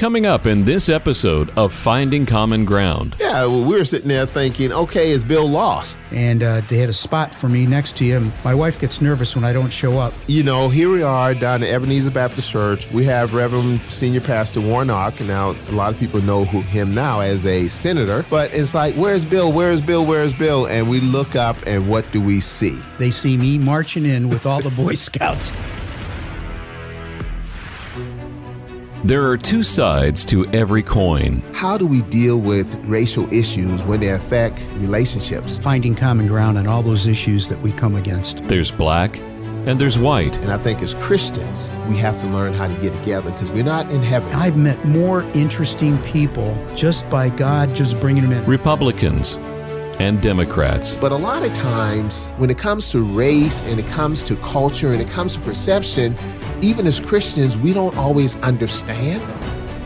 Coming up in this episode of Finding Common Ground. Yeah, well, we were sitting there thinking, okay, is Bill lost? And uh, they had a spot for me next to him. My wife gets nervous when I don't show up. You know, here we are down at Ebenezer Baptist Church. We have Reverend Senior Pastor Warnock. and Now, a lot of people know who, him now as a senator, but it's like, where's Bill? Where's Bill? Where's Bill? And we look up, and what do we see? They see me marching in with all the Boy Scouts. There are two sides to every coin. How do we deal with racial issues when they affect relationships? Finding common ground on all those issues that we come against. There's black and there's white. And I think as Christians, we have to learn how to get together because we're not in heaven. I've met more interesting people just by God just bringing them in. Republicans and Democrats. But a lot of times, when it comes to race and it comes to culture and it comes to perception, even as Christians, we don't always understand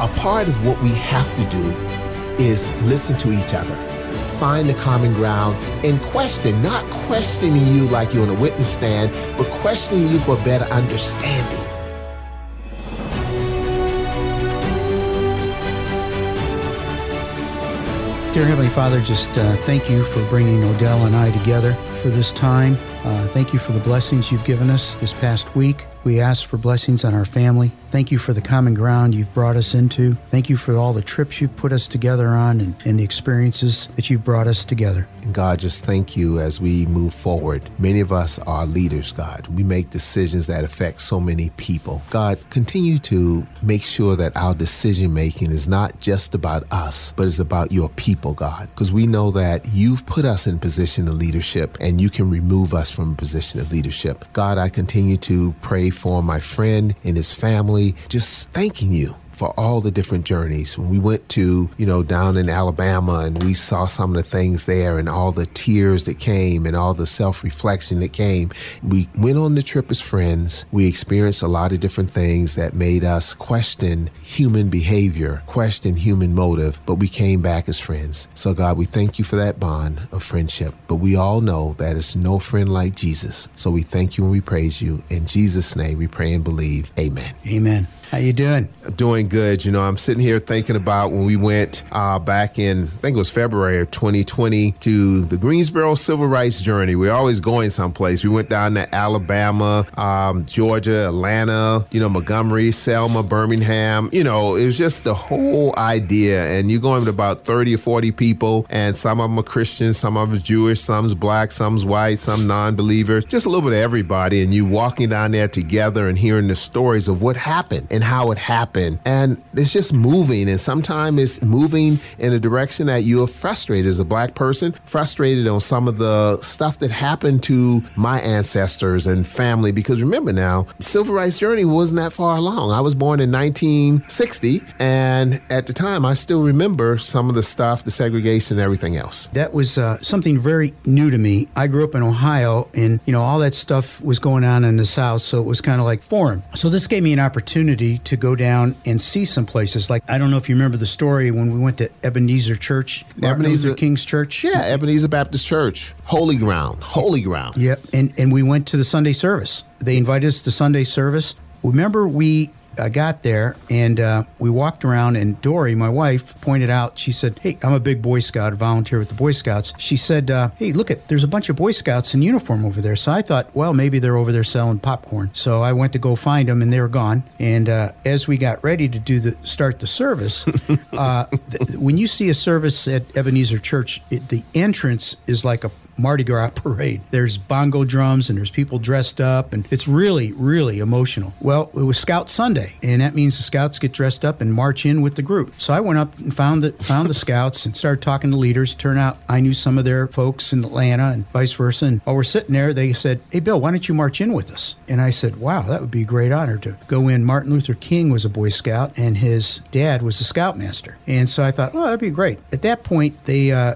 A part of what we have to do is listen to each other, find the common ground, and question, not questioning you like you're on a witness stand, but questioning you for better understanding. Dear Heavenly Father, just uh, thank you for bringing Odell and I together for this time. Uh, thank you for the blessings you've given us this past week. We ask for blessings on our family. Thank you for the common ground you've brought us into. Thank you for all the trips you've put us together on and, and the experiences that you've brought us together. And God, just thank you as we move forward. Many of us are leaders, God. We make decisions that affect so many people. God, continue to make sure that our decision making is not just about us, but is about your people, God. Because we know that you've put us in position of leadership and you can remove us from a position of leadership. God, I continue to pray for my friend and his family, just thanking you for all the different journeys. When we went to, you know, down in Alabama and we saw some of the things there and all the tears that came and all the self reflection that came, we went on the trip as friends. We experienced a lot of different things that made us question human behavior, question human motive, but we came back as friends. So, God, we thank you for that bond of friendship. But we all know that it's no friend like Jesus. So we thank you and we praise you. In Jesus' name, we pray and believe. Amen. Amen. How you doing? Doing good. You know, I'm sitting here thinking about when we went uh, back in, I think it was February of 2020, to the Greensboro Civil Rights Journey. We're always going someplace. We went down to Alabama, um, Georgia, Atlanta, you know, Montgomery, Selma, Birmingham. You know, it was just the whole idea. And you're going with about 30 or 40 people, and some of them are Christians, some of them are Jewish, some's black, some's white, some non believers, just a little bit of everybody. And you walking down there together and hearing the stories of what happened. And and how it happened. And it's just moving. And sometimes it's moving in a direction that you're frustrated as a black person, frustrated on some of the stuff that happened to my ancestors and family. Because remember now, civil rights journey wasn't that far along. I was born in 1960. And at the time, I still remember some of the stuff, the segregation and everything else. That was uh, something very new to me. I grew up in Ohio and, you know, all that stuff was going on in the South. So it was kind of like foreign. So this gave me an opportunity to go down and see some places. Like I don't know if you remember the story when we went to Ebenezer Church, Martin Ebenezer Luther King's Church. Yeah, Ebenezer Baptist Church, holy ground, holy ground. Yep, and and we went to the Sunday service. They invited us to Sunday service. Remember, we I got there and uh, we walked around, and Dory, my wife, pointed out. She said, "Hey, I'm a big Boy Scout, volunteer with the Boy Scouts." She said, uh, "Hey, look at there's a bunch of Boy Scouts in uniform over there." So I thought, well, maybe they're over there selling popcorn. So I went to go find them, and they were gone. And uh, as we got ready to do the start the service, uh, th- when you see a service at Ebenezer Church, it, the entrance is like a Mardi Gras parade. There's bongo drums and there's people dressed up, and it's really, really emotional. Well, it was Scout Sunday, and that means the scouts get dressed up and march in with the group. So I went up and found the found the scouts and started talking to leaders. Turn out I knew some of their folks in Atlanta and vice versa. And while we're sitting there, they said, "Hey, Bill, why don't you march in with us?" And I said, "Wow, that would be a great honor to go in." Martin Luther King was a Boy Scout, and his dad was a Scoutmaster, and so I thought, "Oh, that'd be great." At that point, they, uh,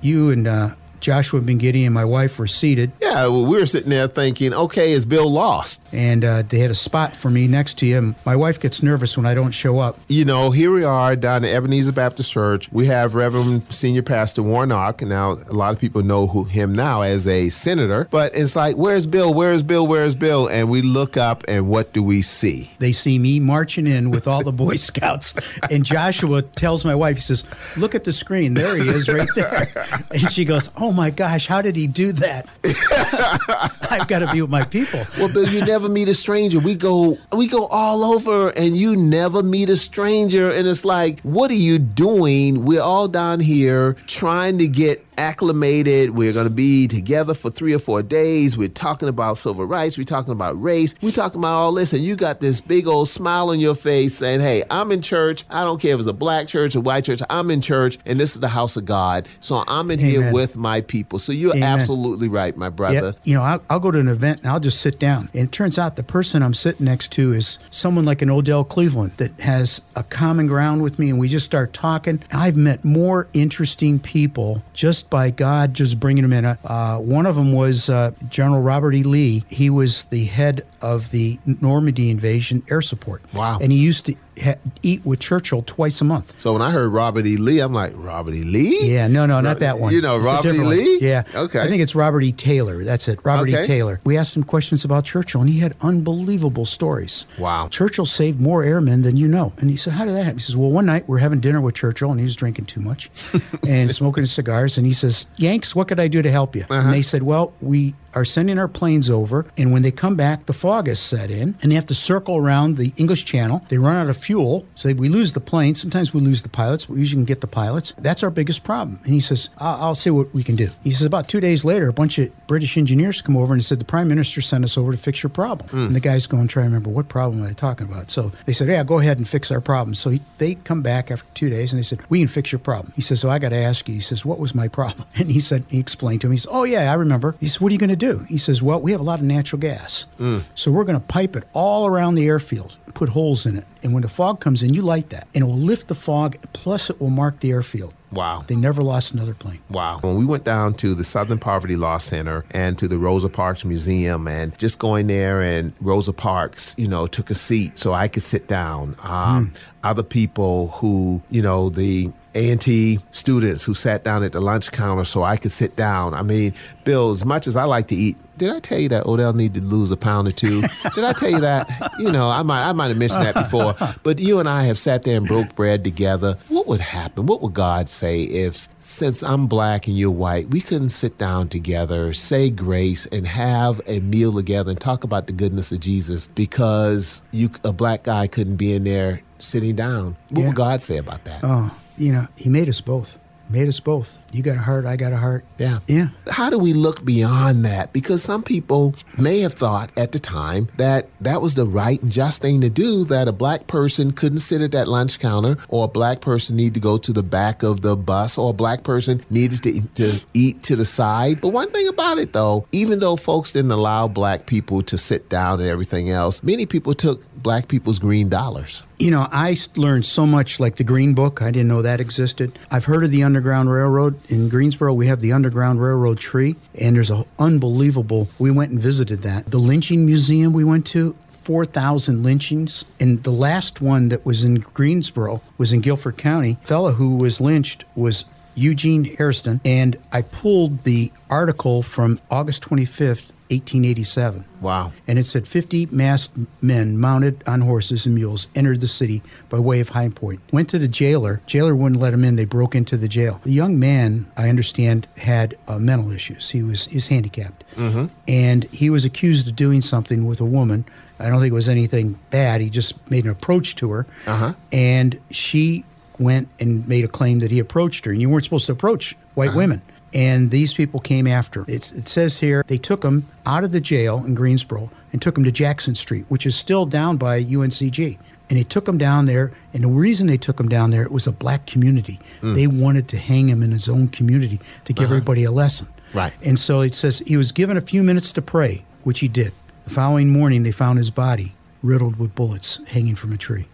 you and uh, Joshua Bengidi and my wife were seated. Yeah, well, we were sitting there thinking, okay, is Bill lost? And uh, they had a spot for me next to him. My wife gets nervous when I don't show up. You know, here we are down at Ebenezer Baptist Church. We have Reverend Senior Pastor Warnock. Now, a lot of people know who, him now as a senator, but it's like, where's Bill? Where's Bill? Where's Bill? And we look up, and what do we see? They see me marching in with all the Boy Scouts. and Joshua tells my wife, he says, Look at the screen. There he is right there. And she goes, Oh Oh my gosh, how did he do that? I've got to be with my people. Well, Bill, you never meet a stranger. We go we go all over and you never meet a stranger and it's like, what are you doing? We're all down here trying to get acclimated. We're going to be together for three or four days. We're talking about civil rights. We're talking about race. We're talking about all this. And you got this big old smile on your face saying, Hey, I'm in church. I don't care if it's a black church or white church. I'm in church and this is the house of God. So I'm in Amen. here with my people. So you're Amen. absolutely right, my brother. You know, I'll, I'll, go to an event and I'll just sit down. And it turns out the person I'm sitting next to is someone like an Odell Cleveland that has a common ground with me. And we just start talking. I've met more interesting people just by God just bringing them in. Uh, one of them was uh, General Robert E. Lee. He was the head of the Normandy invasion air support. Wow. And he used to ha- eat with Churchill twice a month. So when I heard Robert E. Lee, I'm like, Robert E. Lee? Yeah, no, no, not that one. You know, it's Robert E. Lee? One. Yeah. Okay. I think it's Robert E. Taylor. That's it. Robert okay. E. Taylor. We asked him questions about Churchill, and he had unbelievable stories. Wow. Churchill saved more airmen than you know. And he said, How did that happen? He says, Well, one night we're having dinner with Churchill, and he was drinking too much and smoking his cigars. And he says, Yanks, what could I do to help you? Uh-huh. And they said, Well, we are sending our planes over, and when they come back, the fog has set in, and they have to circle around the English Channel. They run out of fuel, so we lose the plane. Sometimes we lose the pilots, but we usually can get the pilots. That's our biggest problem. And he says, I'll, I'll see what we can do. He says, about two days later, a bunch of British engineers come over and said, the Prime Minister sent us over to fix your problem. Mm. And the guy's going, try to remember, what problem are they talking about? So they said, yeah, go ahead and fix our problem. So he, they come back after two days, and they said, we can fix your problem. He says, so I got to ask you. He says, what was my problem? And he said, he explained to him, he said, oh, yeah, I remember. He said, what are you going to do? He says, well, we have a lot of natural gas. Mm. So we're going to pipe it all around the airfield, put holes in it. And when the fog comes in, you light that. And it will lift the fog, plus it will mark the airfield. Wow. They never lost another plane. Wow. When we went down to the Southern Poverty Law Center and to the Rosa Parks Museum and just going there and Rosa Parks, you know, took a seat so I could sit down. Um, mm. Other people who, you know, the a&T students who sat down at the lunch counter so I could sit down. I mean, Bill, as much as I like to eat, did I tell you that Odell needed to lose a pound or two? did I tell you that? You know, I might I might have mentioned that before. But you and I have sat there and broke bread together. What would happen? What would God say if since I'm black and you're white, we couldn't sit down together, say grace and have a meal together and talk about the goodness of Jesus because you a black guy couldn't be in there sitting down. What yeah. would God say about that? Oh, you know, he made us both. Made us both. You got a heart, I got a heart. Yeah. Yeah. How do we look beyond that? Because some people may have thought at the time that that was the right and just thing to do, that a black person couldn't sit at that lunch counter, or a black person needed to go to the back of the bus, or a black person needed to, to eat to the side. But one thing about it, though, even though folks didn't allow black people to sit down and everything else, many people took black people's green dollars. You know, I learned so much like the Green Book. I didn't know that existed. I've heard of the Underground Railroad. In Greensboro, we have the Underground Railroad tree, and there's an unbelievable. We went and visited that. The lynching museum we went to, 4,000 lynchings. And the last one that was in Greensboro was in Guilford County. A fellow who was lynched was Eugene Hairston. And I pulled the article from August 25th, 1887. Wow. And it said 50 masked men mounted on horses and mules entered the city by way of High Point. Went to the jailer. Jailer wouldn't let him in. They broke into the jail. The young man, I understand, had uh, mental issues. He was is handicapped. Mm-hmm. And he was accused of doing something with a woman. I don't think it was anything bad. He just made an approach to her. Uh-huh. And she went and made a claim that he approached her. And you weren't supposed to approach white uh-huh. women And these people came after. It's, it says here they took him out of the jail in Greensboro and took him to Jackson Street, which is still down by UNCG. And they took him down there. And the reason they took him down there, it was a black community. Hmm. They wanted to hang him in his own community to give uh-huh. everybody a lesson. Right. And so it says he was given a few minutes to pray, which he did. The following morning, they found his body riddled with bullets hanging from a tree.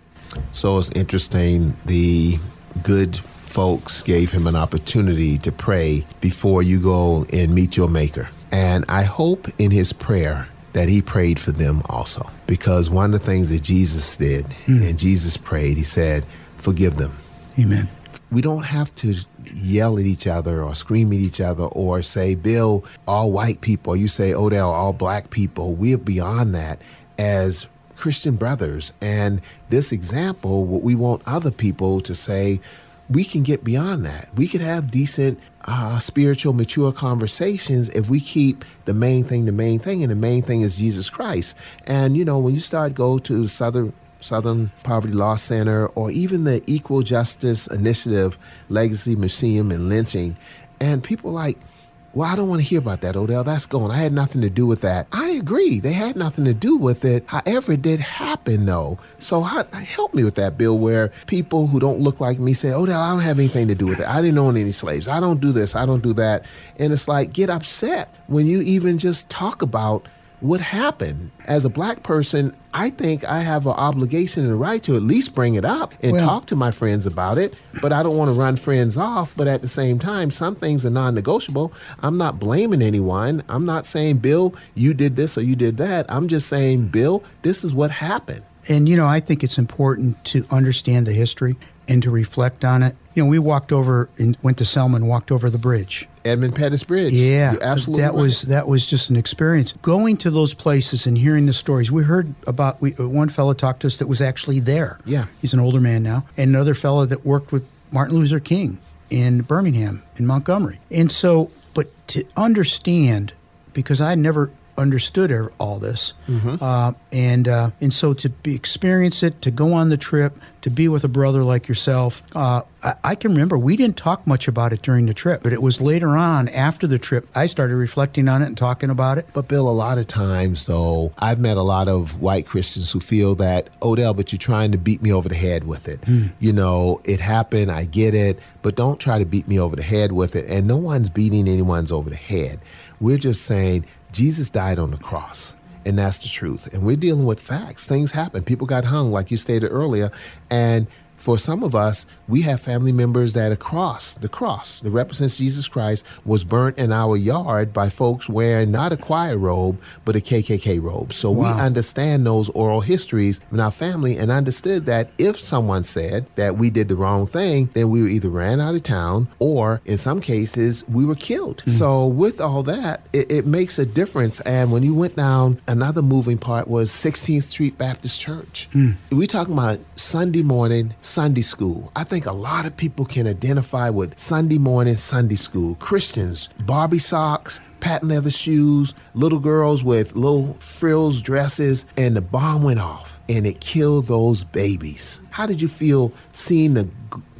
So it's interesting. The good folks gave him an opportunity to pray before you go and meet your maker. And I hope in his prayer that he prayed for them also. Because one of the things that Jesus did, hmm. and Jesus prayed, he said, Forgive them. Amen. We don't have to yell at each other or scream at each other or say, Bill, all white people. You say, Odell, all black people. We're beyond that as Christian brothers. And this example, what we want other people to say, we can get beyond that. We could have decent, uh, spiritual, mature conversations if we keep the main thing the main thing, and the main thing is Jesus Christ. And you know, when you start go to Southern Southern Poverty Law Center or even the Equal Justice Initiative Legacy Museum in lynching, and people like, well, I don't want to hear about that, Odell. That's gone. I had nothing to do with that. I agree. They had nothing to do with it. However, it did happen, though. So how, help me with that, Bill, where people who don't look like me say, Odell, I don't have anything to do with it. I didn't own any slaves. I don't do this. I don't do that. And it's like, get upset when you even just talk about what happened. As a black person, I think I have an obligation and a right to at least bring it up and Well- talk to my friends about it. But I don't want to run friends off. But at the same time, some things are non negotiable. I'm not blaming anyone. I'm not saying, Bill, you did this or you did that. I'm just saying, Bill, this is what happened. And you know, I think it's important to understand the history and to reflect on it. You know, we walked over and went to Selma and walked over the bridge. Edmund Pettus Bridge. Yeah, absolutely that right. was that was just an experience. Going to those places and hearing the stories. We heard about we, uh, one fellow talked to us that was actually there. Yeah. he's an older man now, and another fellow that worked with Martin Luther King in Birmingham, in Montgomery. And so, but to understand, because I never understood er- all this, Mm-hmm. uh, and uh, and so to be, experience it, to go on the trip, to be with a brother like yourself, uh, I, I can remember we didn't talk much about it during the trip, but it was later on after the trip I started reflecting on it and talking about it. But Bill, a lot of times though, I've met a lot of white Christians who feel that Odell, but you're trying to beat me over the head with it. You know, it happened, I get it, but don't try to beat me over the head with it. And no one's beating anyone's over the head. We're just saying Jesus died on the cross. And that's the truth. And we're dealing with facts. Things happen. People got hung, like you stated earlier. And for some of us, we have family members that a cross, the cross that represents Jesus Christ, was burnt in our yard by folks wearing not a choir robe, but a KKK robe. So we understand those oral histories in our family and understood that if someone said that we did the wrong thing, then we were either ran out of town or in some cases we were killed. Mm. So with all that, it, it makes a difference. And when you went down, another moving part was 16th Street Baptist Church. Mm. We talking about Sunday morning, Sunday school. I think a lot of people can identify with Sunday morning, Sunday school. Christians, Barbie socks, patent leather shoes, little girls with little frills dresses, and the bomb went off and it killed those babies. How did you feel seeing the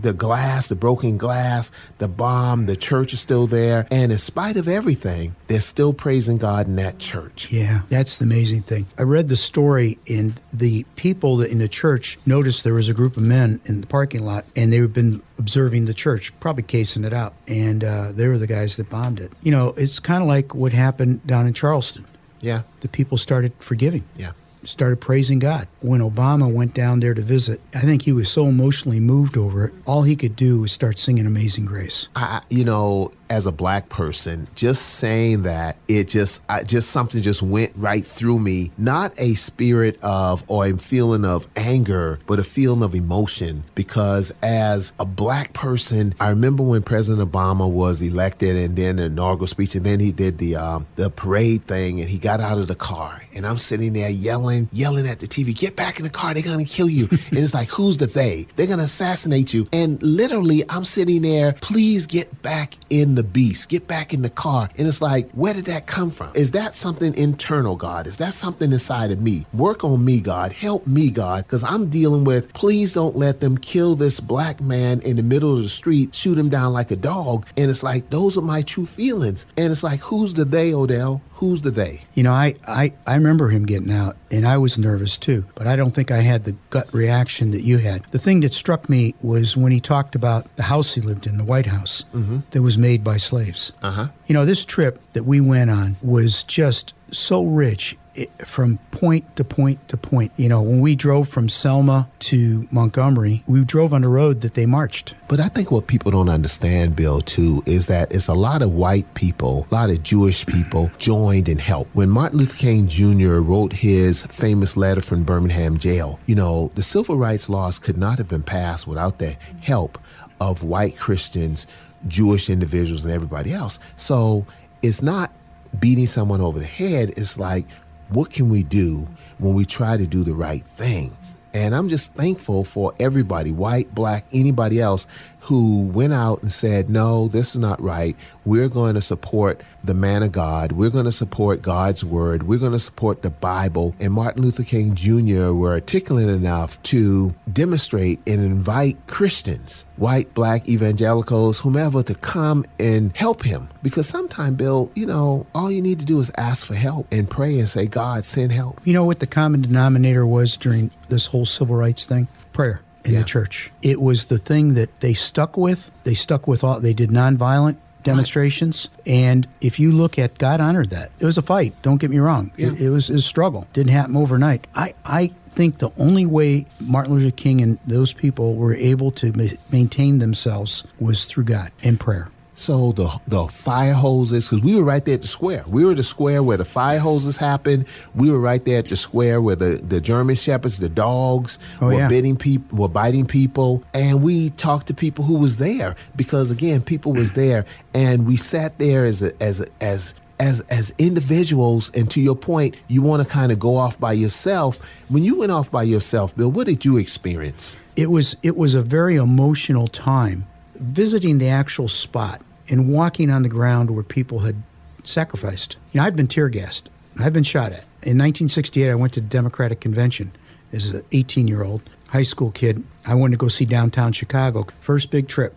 the glass, the broken glass, the bomb, the church is still there, and in spite of everything, they're still praising God in that church. Yeah, that's the amazing thing. I read the story, and the people that in the church noticed there was a group of men in the parking lot, and they've been observing the church, probably casing it out, and uh, they were the guys that bombed it. You know, it's kind of like what happened down in Charleston. Yeah, The people started forgiving. yeah. Started praising God. When Obama went down there to visit, I think he was so emotionally moved over it. All he could do was start singing Amazing Grace. I, you know, as a black person, just saying that it just, I, just something just went right through me. Not a spirit of or a feeling of anger, but a feeling of emotion. Because as a black person, I remember when President Obama was elected, and then the inaugural speech, and then he did the um, the parade thing, and he got out of the car, and I'm sitting there yelling going, yelling at the TV, get back in the car, they're gonna kill you. and it's like, who's the they? They're gonna assassinate you. And literally, I'm sitting there, please get back in the beast, get back in the car. And it's like, where did that come from? Is that something internal, God? Is that something inside of me? Work on me, God. Help me, God, because I'm dealing with, please don't let them kill this black man in the middle of the street, shoot him down like a dog. And it's like, those are my true feelings. And it's like, who's the they, Odell? Who's the they? You know, I, I, I remember him getting out, and I was nervous too, but I don't think I had the gut reaction that you had. The thing that struck me was when he talked about the house he lived in, the White House, mm-hmm. that was made by slaves. Uh huh. You know, this trip that we went on was just so rich it, from point to point to point. You know, when we drove from Selma to Montgomery, we drove on the road that they marched. But I think what people don't understand, Bill, too, is that it's a lot of white people, a lot of Jewish people joined and helped. When Martin Luther King Jr. wrote his famous letter from Birmingham jail, you know, the civil rights laws could not have been passed without the help of white Christians, Jewish individuals, and everybody else. So it's not beating someone over the head. It's like, what can we do when we try to do the right thing? And I'm just thankful for everybody, white, black, anybody else, who went out and said, no, this is not right. We're going to support the man of God. We're going to support God's word. We're going to support the Bible. And Martin Luther King Jr. were articulate enough to demonstrate and invite Christians, white, black, evangelicals, whomever, to come and help him. Because sometimes, Bill, you know, all you need to do is ask for help and pray and say, God, send help. You know what the common denominator was during this whole civil rights thing? Prayer in Yeah. the church. It was the thing that they stuck with. They stuck with all, they did nonviolent demonstrations. And if you look at, God honored that. It was a fight, don't get me wrong. It, it was a struggle. Didn't happen overnight. I, I think the only way Martin Luther King and those people were able to ma- maintain themselves was through God and prayer. So the the fire hoses, because we were right there at the square. We were at the square where the fire hoses happened. We were right there at the square where the, the German shepherds, the dogs, Oh, were yeah. biting people, were biting people, and we talked to people who was there because again, people was there, and we sat there as a, as a, as as as individuals. And to your point, you want to kind of go off by yourself. When you went off by yourself, Bill, what did you experience? it was it was a very emotional time visiting the actual spot and walking on the ground where people had sacrificed. You know i've been tear gassed. I've been shot at. In 1968 i went to the democratic convention as an 18 year old high school kid. I wanted to go see downtown chicago first big trip.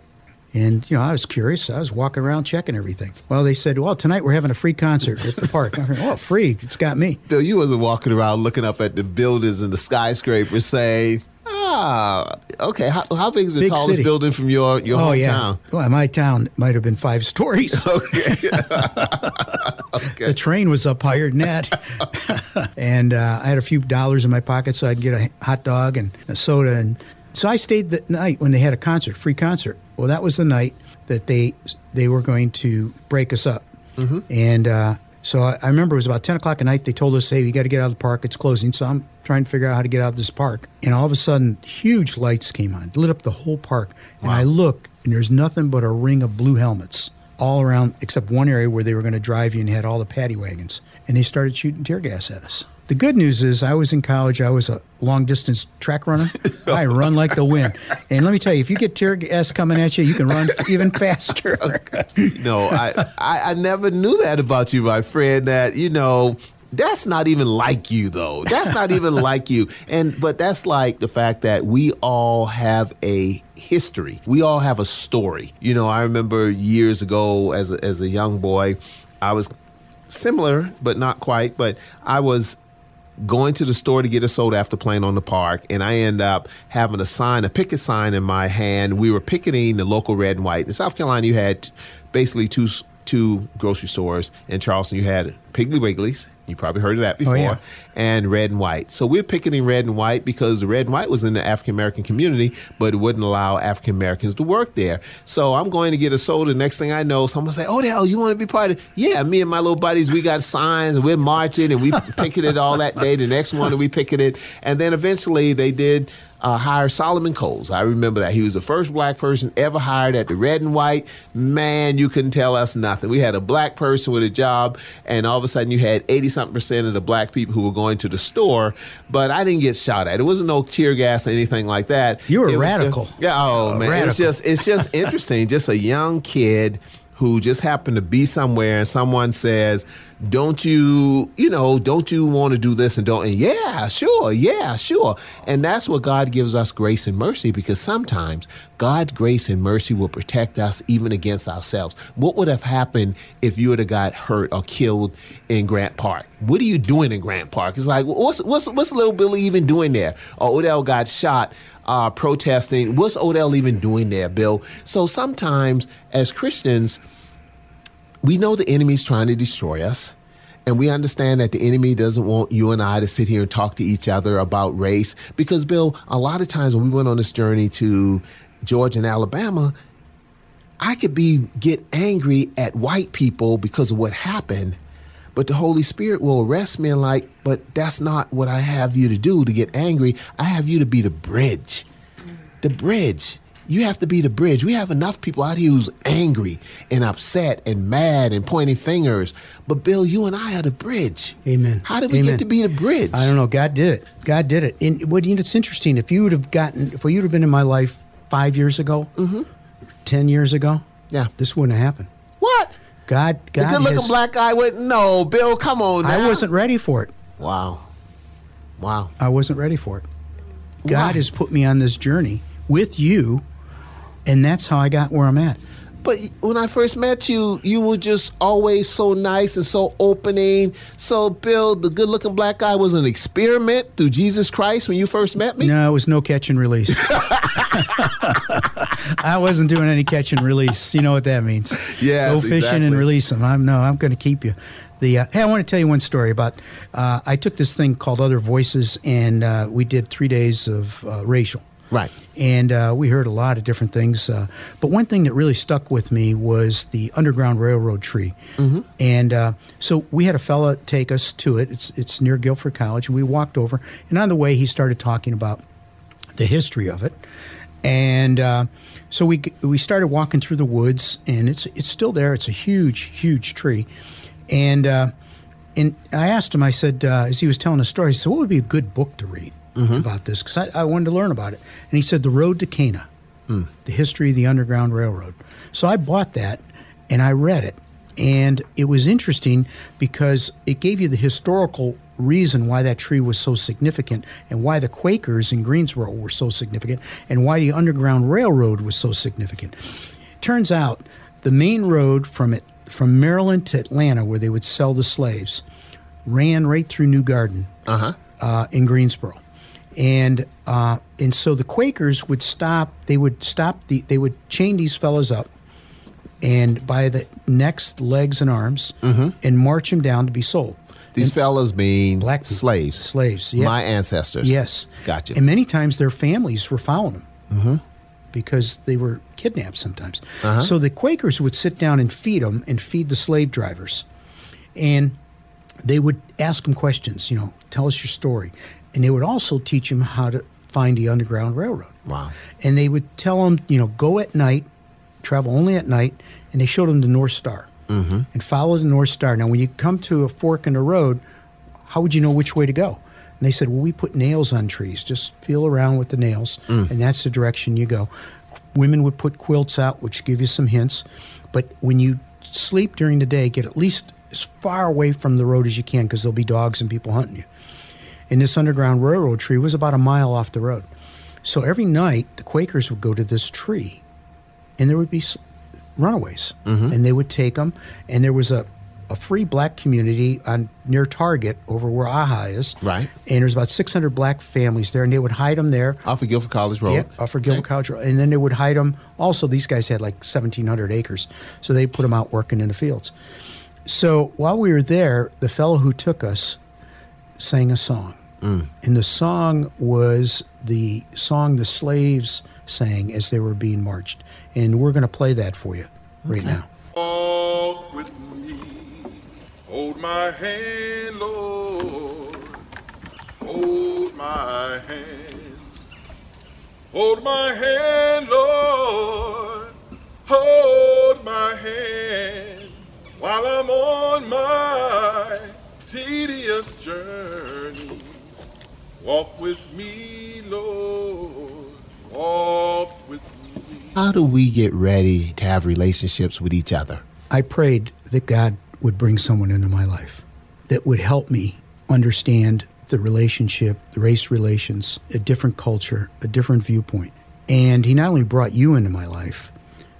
And you know i was curious. I was walking around checking everything. Well they said well tonight we're having a free concert at the park. I went, oh free. It's got me. Bill, you wasn't walking around looking up at the buildings and the skyscrapers saying, ah, okay, how, how big is the Big tallest city. building from your, your oh hometown? yeah well my town might have been five stories Okay. The train was up higher than that. and uh, I had a few dollars in my pocket so I could get a hot dog and a soda. And so I stayed that night when they had a concert, free concert. Well, that was the night that they they were going to break us up. And uh, so I, I remember it was about 10 o'clock at night. They told us, hey, you got to get out of the park. It's closing. So I'm trying to figure out how to get out of this park. And all of a sudden, huge lights came on, lit up the whole park. And I look, and there's nothing but a ring of blue helmets all around, except one area where they were going to drive you and had all the paddy wagons. And they started shooting tear gas at us. The good news is, I was in college. I was a long distance track runner. I run like the wind. And let me tell you, if you get tear gas coming at you, you can run even faster. No, I, I, I never knew that about you, my friend. That you know, that's not even like you, though. That's not even like you. And but that's like the fact that we all have a history. We all have a story. You know, I remember years ago as a, as a young boy, I was similar but not quite. But I was going to the store to get a soda after playing on the park, and I end up having a sign, a picket sign in my hand. We were picketing the local red and white. In South Carolina, you had basically two two grocery stores. In Charleston, you had Piggly Wiggly's. You probably heard of that oh, before. yeah. And red and white. So we're picketing red and white because the red and white was in the African American community, but it wouldn't allow African Americans to work there. So I'm going to get a soda. Next thing I know, someone say, "Oh, the hell, you want to be part of?" it?" Yeah, me and my little buddies, we got signs and we're marching and we picketed all that day. The next morning we picketed, and then eventually they did uh, hired Solomon Coles. I remember that. He was the first black person ever hired at the red and white. Man, you couldn't tell us nothing. We had a black person with a job, and all of a sudden you had 80 something percent of the black people who were going to the store, but I didn't get shot at. It wasn't no tear gas or anything like that. You were It radical. just- yeah, oh, man. It radical. was just, it's just interesting. Just a young kid who just happened to be somewhere and someone says, don't you, you know, don't you want to do this and don't, and yeah, sure, yeah, sure. And that's what God gives us grace and mercy because sometimes God's grace and mercy will protect us even against ourselves. What would have happened if you would have got hurt or killed in Grant Park? What are you doing in Grant Park? It's like, what's, what's, what's little Billy even doing there? Or Odell got shot uh, protesting. What's Odell even doing there, Bill? So sometimes as Christians, we know the enemy's trying to destroy us. And we understand that the enemy doesn't want you and I to sit here and talk to each other about race. Because, Bill, a lot of times when we went on this journey to Georgia and Alabama, I could be get angry at white people because of what happened, but the Holy Spirit will arrest me and like, but that's not what I have you to do to get angry. I have you to be the bridge. The bridge. You have to be the bridge. We have enough people out here who's angry and upset and mad and pointing fingers. But Bill, you and I are the bridge. Amen. How did we Amen. get to be the bridge? I don't know. God did it. God did it. And what you know, it's interesting. If you would have gotten, if you would have been in my life five years ago, ten years ago, Mm-hmm. Yeah. this wouldn't have happened. What? God, God. The God, good looking has- black guy went, no, Bill, come on now. I wasn't ready for it. Wow. Wow. I wasn't ready for it. God Why? has put me on this journey with you, and that's how I got where I'm at. But when I first met you, you were just always so nice and so opening. So, Bill, the good looking black guy was an experiment through Jesus Christ when you first met me? No, it was no catch and release. I wasn't doing any catch and release. You know what that means? Yeah. Go fishing exactly. and release them. I'm no, I'm going to keep you. The uh, hey, I want to tell you one story about. Uh, I took this thing called Other Voices, and uh, we did three days of uh, racial. Right. And uh, we heard a lot of different things. Uh, but one thing that really stuck with me was the Underground Railroad tree. Mm-hmm. And uh, so we had a fella take us to it. It's, it's near Guilford College. And we walked over. And on the way, he started talking about the history of it. And uh, so we we started walking through the woods, and it's it's still there. It's a huge, huge tree. And uh, and I asked him. I said, uh, as he was telling the story, I said, "What would be a good book to read about this?" Because I, I wanted to learn about it. And he said, "The Road to Cana, the history of the Underground Railroad." So I bought that, and I read it, and it was interesting because it gave you the historical reason why that tree was so significant and why the Quakers in Greensboro were so significant and why the Underground Railroad was so significant. Turns out the main road from it from Maryland to Atlanta where they would sell the slaves ran right through New Garden Uh-huh. uh, in Greensboro. And uh, and so the Quakers would stop. They would stop. The, they would chain these fellas up, and by the necks, legs, and arms, and march them down to be sold. These fellas being Black people. slaves. Slaves, yes. My ancestors. Yes. Gotcha. And many times their families were following them because they were kidnapped sometimes. Uh-huh. So the Quakers would sit down and feed them and feed the slave drivers. And they would ask them questions, you know, tell us your story. And they would also teach them how to find the Underground Railroad. Wow. And they would tell them, you know, go at night, travel only at night, and they showed them the North Star mm-hmm. and follow the North Star. Now, when you come to a fork in the road, how would you know which way to go? And they said, well, we put nails on trees. Just feel around with the nails, and that's the direction you go. Women would put quilts out, which give you some hints. But when you sleep during the day, get at least as far away from the road as you can because there'll be dogs and people hunting you. And this Underground Railroad tree was about a mile off the road. So every night, the Quakers would go to this tree, and there would be runaways, mm-hmm. and they would take them. And there was a, a free black community on near Target over where AHA is. Right. And there's about 600 black families there, and they would hide them there. Off of Guilford College Road. Yeah, off of Guilford College Road. And then they would hide them. Also, these guys had like 1,700 acres, so they put them out working in the fields. So while we were there, the fellow who took us sang a song. Mm. And the song was the song the slaves sang as they were being marched. And we're going to play that for you right now. Walk with me, hold my hand, Lord, hold my hand. Hold my hand, Lord. Hold my hand while I'm on my tedious journey. Walk with me, Lord. Walk with me. How do we get ready to have relationships with each other? I prayed that God would bring someone into my life that would help me understand the relationship, the race relations, a different culture, a different viewpoint. And he not only brought you into my life,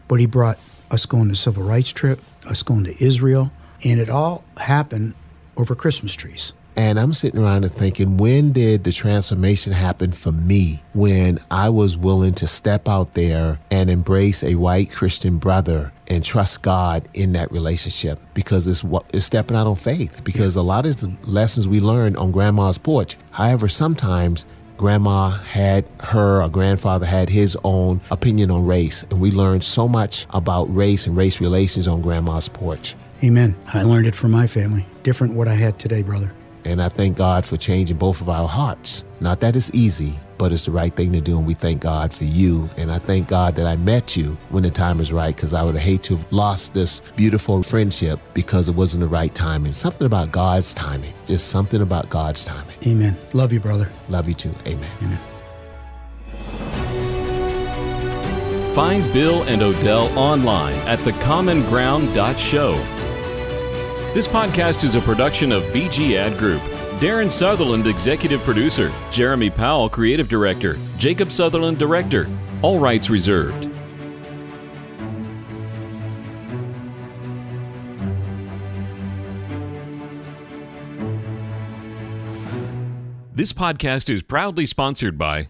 but he brought us going to civil rights trip, us going to Israel, and it all happened over Christmas trees. And I'm sitting around and thinking, when did the transformation happen for me when I was willing to step out there and embrace a white Christian brother and trust God in that relationship? Because it's, it's stepping out on faith. Because a lot of the lessons we learned on grandma's porch, however, sometimes grandma had her or grandfather had his own opinion on race. And we learned so much about race and race relations on grandma's porch. Amen. I learned it from my family. Different what I had today, brother. And I thank God for changing both of our hearts. Not that it's easy, but it's the right thing to do. And we thank God for you. And I thank God that I met you when the time is right because I would hate to have lost this beautiful friendship because it wasn't the right timing. Something about God's timing. Just something about God's timing. Amen. Love you, brother. Love you too. Amen. Amen. Find Bill and Odell online at thecommonground.show. This podcast is a production of BG Ad Group. Darren Sutherland, Executive Producer. Jeremy Powell, Creative Director. Jacob Sutherland, Director. All rights reserved. This podcast is proudly sponsored by